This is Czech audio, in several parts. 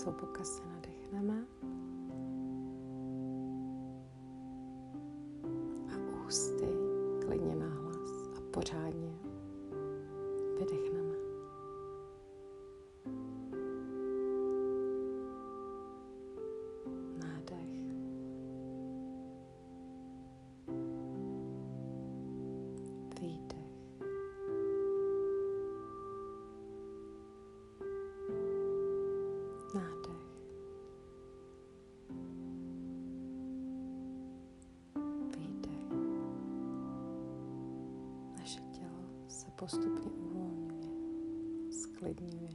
Zhluboka se nadechneme postupně uvolňuje, sklidňuje.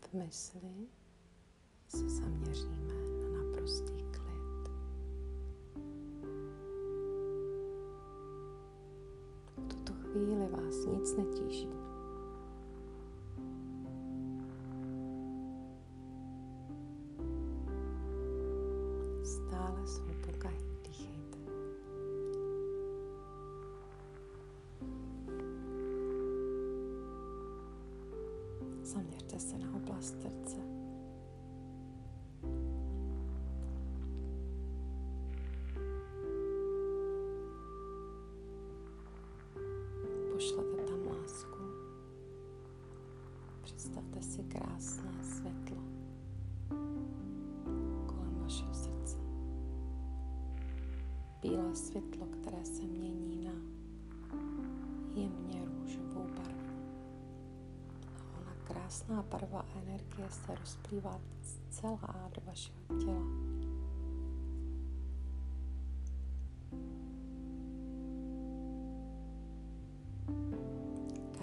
V mysli se zaměříme na naprostý klid. V tuto chvíli vás nic netíží. Bílé světlo, které se mění na jemně růžovou barvu. A ona krásná barva energie se rozplývá celá do vašeho těla.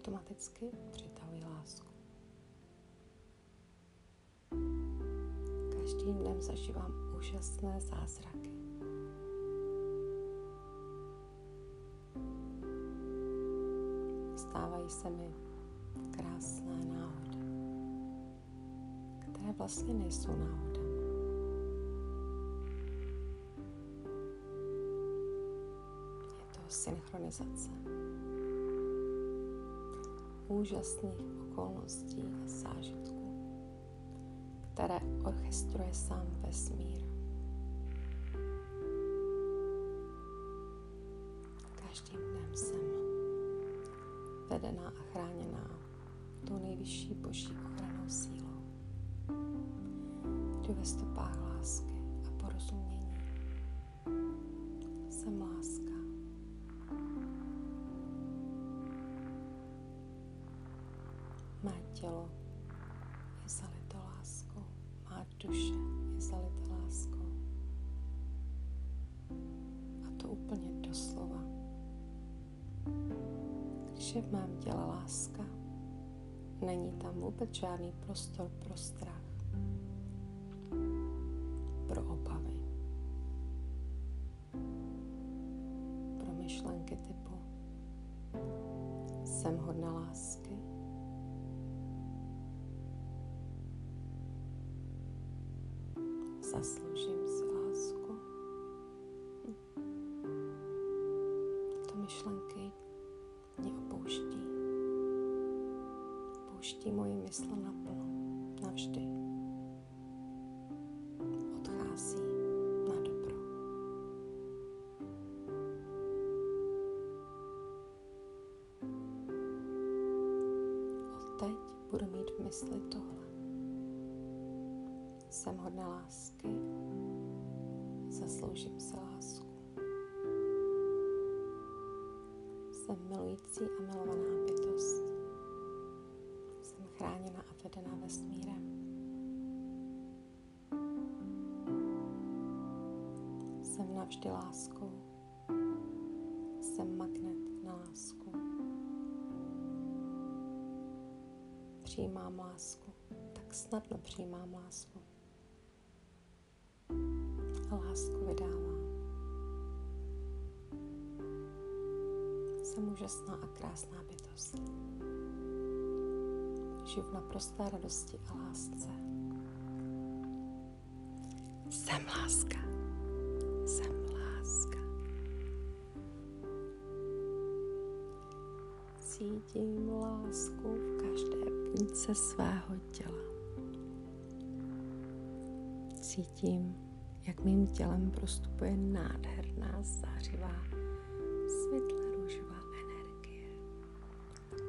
automaticky přitahuji lásku. Každým dnem zažívám úžasné zázraky. Stávají se mi krásné náhody, které vlastně nejsou náhodami. Je to synchronizace úžasných okolností a zážitků, které orchestruje sám vesmír. Každým dnem jsem vedená a chráněná tou nejvyšší boží ochranou sílou. Jdu ve stopách lásky a porozumění. Jsem láska. Tělo je zalito láskou, má duše je zalita láskou. A to úplně doslova. Když je v mém těle láska, není tam vůbec žádný prostor pro strach, pro obavy, pro myšlenky typu jsem hodna lásky, zasloužím si lásku. Tyto myšlenky mě opouští. Opouští moji mysl naplno, navždy. Odchází na dobro. Od teď budu mít v mysli tohle. Jsem hodná lásky, zasloužím si lásku. Jsem milující a milovaná bytost. Jsem chráněna a vedená vesmírem. Jsem navždy láskou. Jsem magnet na lásku. Přijímám lásku. Tak snadno přijímám lásku. A lásku vydávám. Jsem úžasná a krásná bytost. Žiju v naprosté radosti a lásce. Jsem láska. Jsem láska. Cítím lásku v každé buňce svého těla. Cítím, jak mým tělem prostupuje nádherná zářivá světle růžová energie.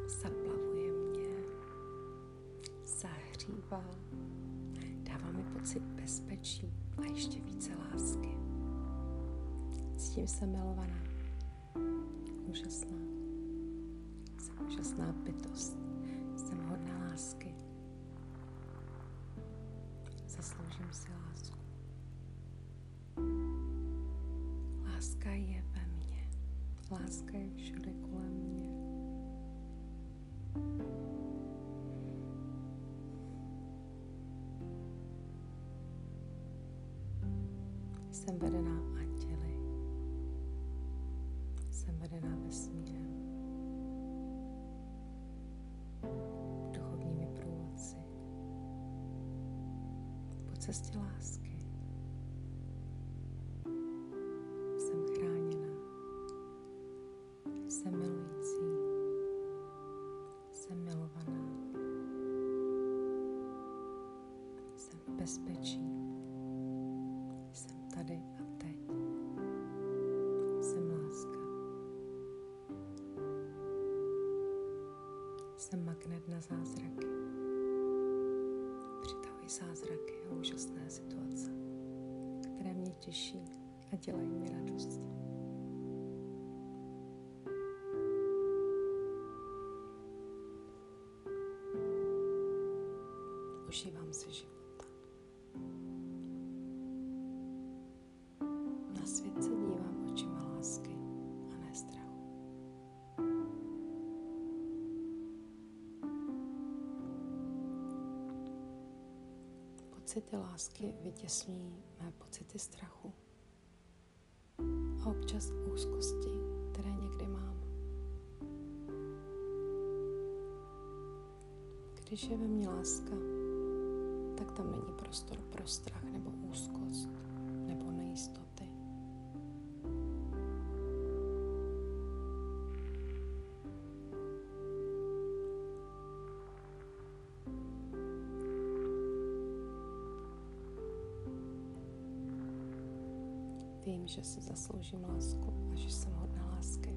Zaplavuje mě, zahřívá, dává mi pocit bezpečí a ještě více lásky. Cítím se milovaná, úžasná. Jsem úžasná bytost, jsem hodná lásky. Zasloužím si lásku. Láska je ve mně. Láska je všude kolem mě. Jsem vedená anděli. Jsem vedená vesmírem. Duchovními průvodci. Po cestě lásky. Magnet na zázraky. Přitahuji zázraky a úžasné situace, které mě těší a dělají mi radost. Pocity lásky vytěsňují mé pocity strachu a občas úzkosti, které někdy mám. Když je ve mně láska, tak tam není prostor pro strach nebo úzkost Vím, že si zasloužím lásku a že jsem hodná lásky.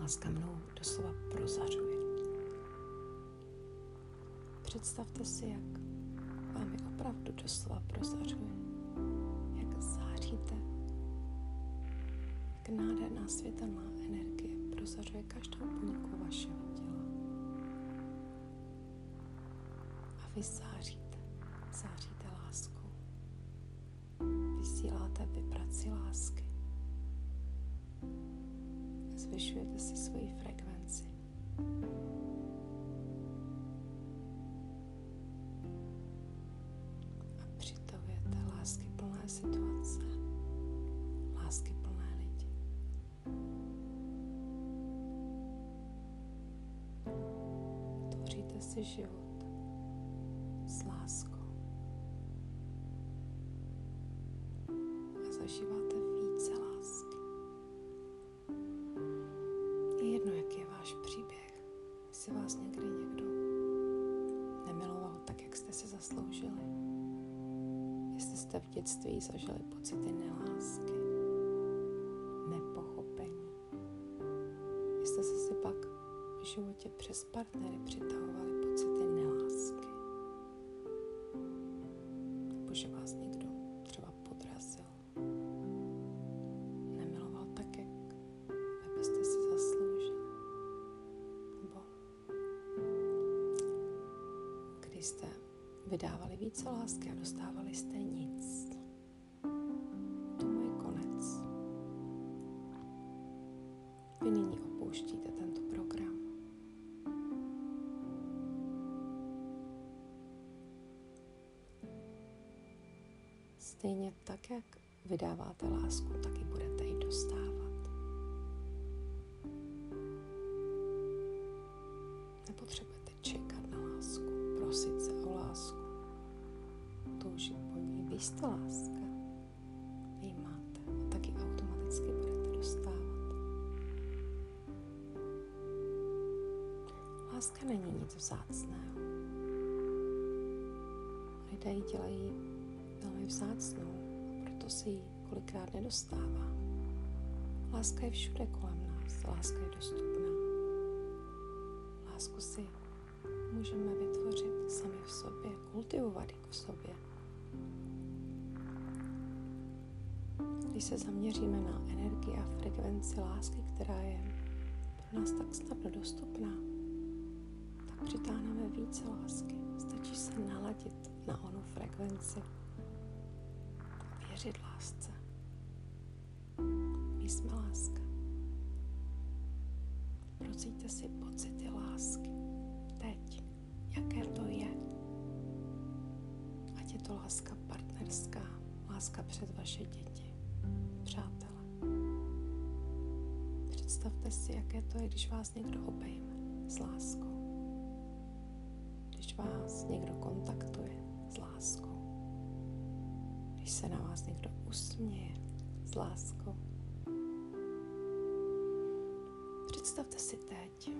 Láska mnou doslova prozařuje. Představte si, jak vámi opravdu doslova prozařuje. Jak záříte. Jak nádherná světelná energie prozařuje každou buňku vašeho těla. A vy záříte. Záříte. Vysíláte vibraci lásky. Zvyšujete si svoji frekvenci. A přitahujete lásky plné situace. Lásky plné lidi. Tvoříte si život zažíváte více lásky. Je jedno, jaký váš příběh, jestli vás někdy někdo nemiloval tak, jak jste si zasloužili, jestli jste v dětství zažili pocity nelásky, nepochopení, jestli jste si pak v životě přes partnery přitahovali pocity nelásky, nebo že vás vydávali více lásky a dostávali jste nic. To je konec. Vy nyní opouštíte tento program. Stejně tak, jak vydáváte lásku, tak i Láska není nic vzácného. Lidé ji dělají velmi vzácnou, a proto se jí kolikrát nedostává. Láska je všude kolem nás, láska je dostupná. Lásku si můžeme vytvořit sami v sobě, kultivovat ji v sobě. Když se zaměříme na energii a frekvenci lásky, která je pro nás tak snadno dostupná, přitáhneme více lásky. Stačí se naladit na onu frekvenci a věřit lásce. My jsme láska. Procíte si pocity lásky. Teď. Jaké to je? Ať je to láska partnerská, láska před vaše děti, přátelé. Představte si, jaké to je, když vás někdo obejme s láskou. Když vás někdo kontaktuje s láskou. Když se na vás někdo usměje s láskou. Představte si teď,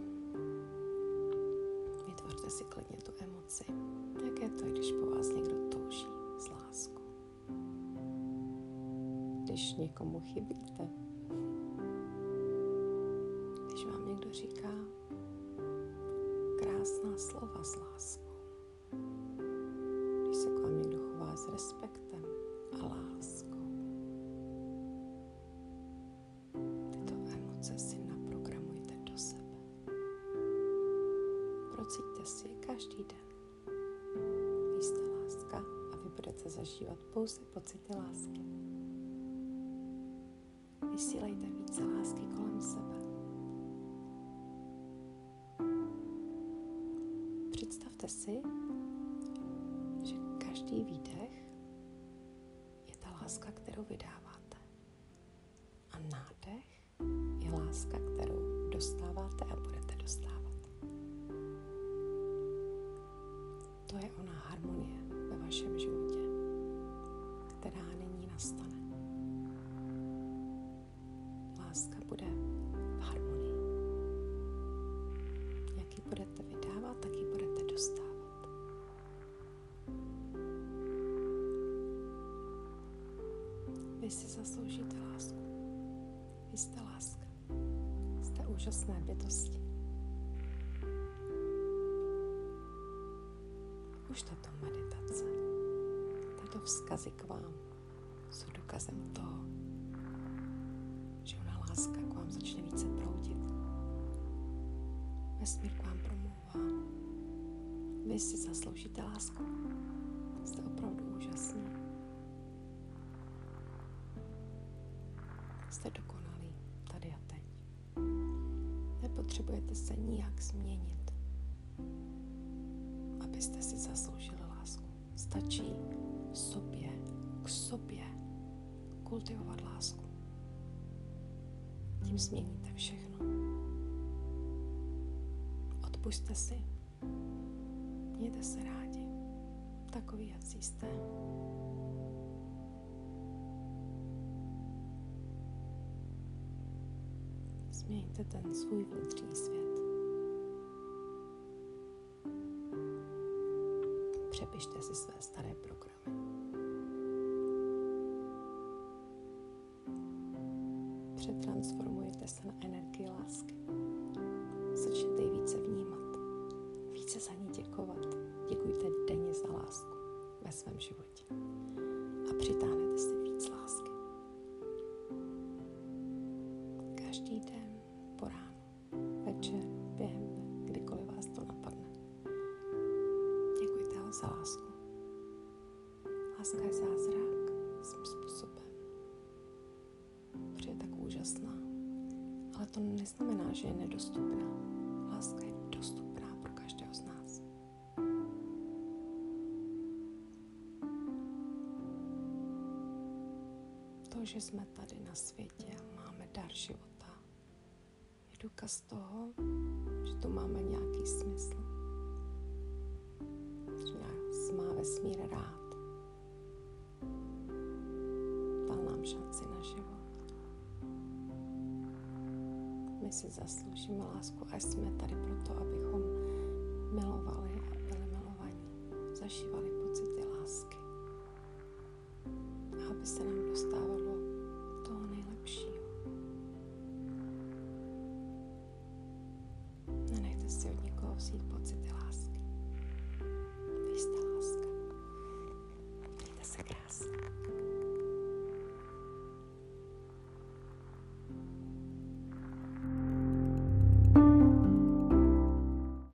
vytvořte si klidně tu emoci, jaké to je, když po vás někdo touží s láskou. Když někomu chybíte, budete zažívat pouze pocity lásky. Vysílejte více lásky kolem sebe. Představte si, že každý výdech je ta láska, kterou vydáváte. A nádech je láska, kterou dostáváte a budete dostávat. To je ona harmonie ve vašem životě, si zasloužíte lásku. Vy jste láska. Jste úžasné bytosti. Už tato meditace, tyto vzkazy k vám jsou důkazem toho, že ona láska k vám začne více proudit. Vesmír k vám promlouvá. Vy si zasloužíte lásku. Jste opravdu úžasný. Nepotřebujete se nijak změnit, abyste si zasloužili lásku. Stačí sobě, k sobě kultivovat lásku. Tím změníte všechno. Odpuste si. Mějte se rádi. Takový, jak jste. Změňte ten svůj vnitřní svět. Přepište si své staré programy. Přetransformujte se na energii lásky. Začněte ji více vnímat, více za ní děkovat. Děkujte denně za lásku ve svém životě a přitáhnete si neznamená, že je nedostupná. Láska je dostupná pro každého z nás. To, že jsme tady na světě a máme dar života, je důkaz toho, že tu máme nějaký smysl. Že nás má vesmír rád. Dal nám šanci na život. My si zasloužíme lásku a jsme tady proto, abychom milovali a byli milovaní. Zažívali pocity lásky. A aby se nám dostávalo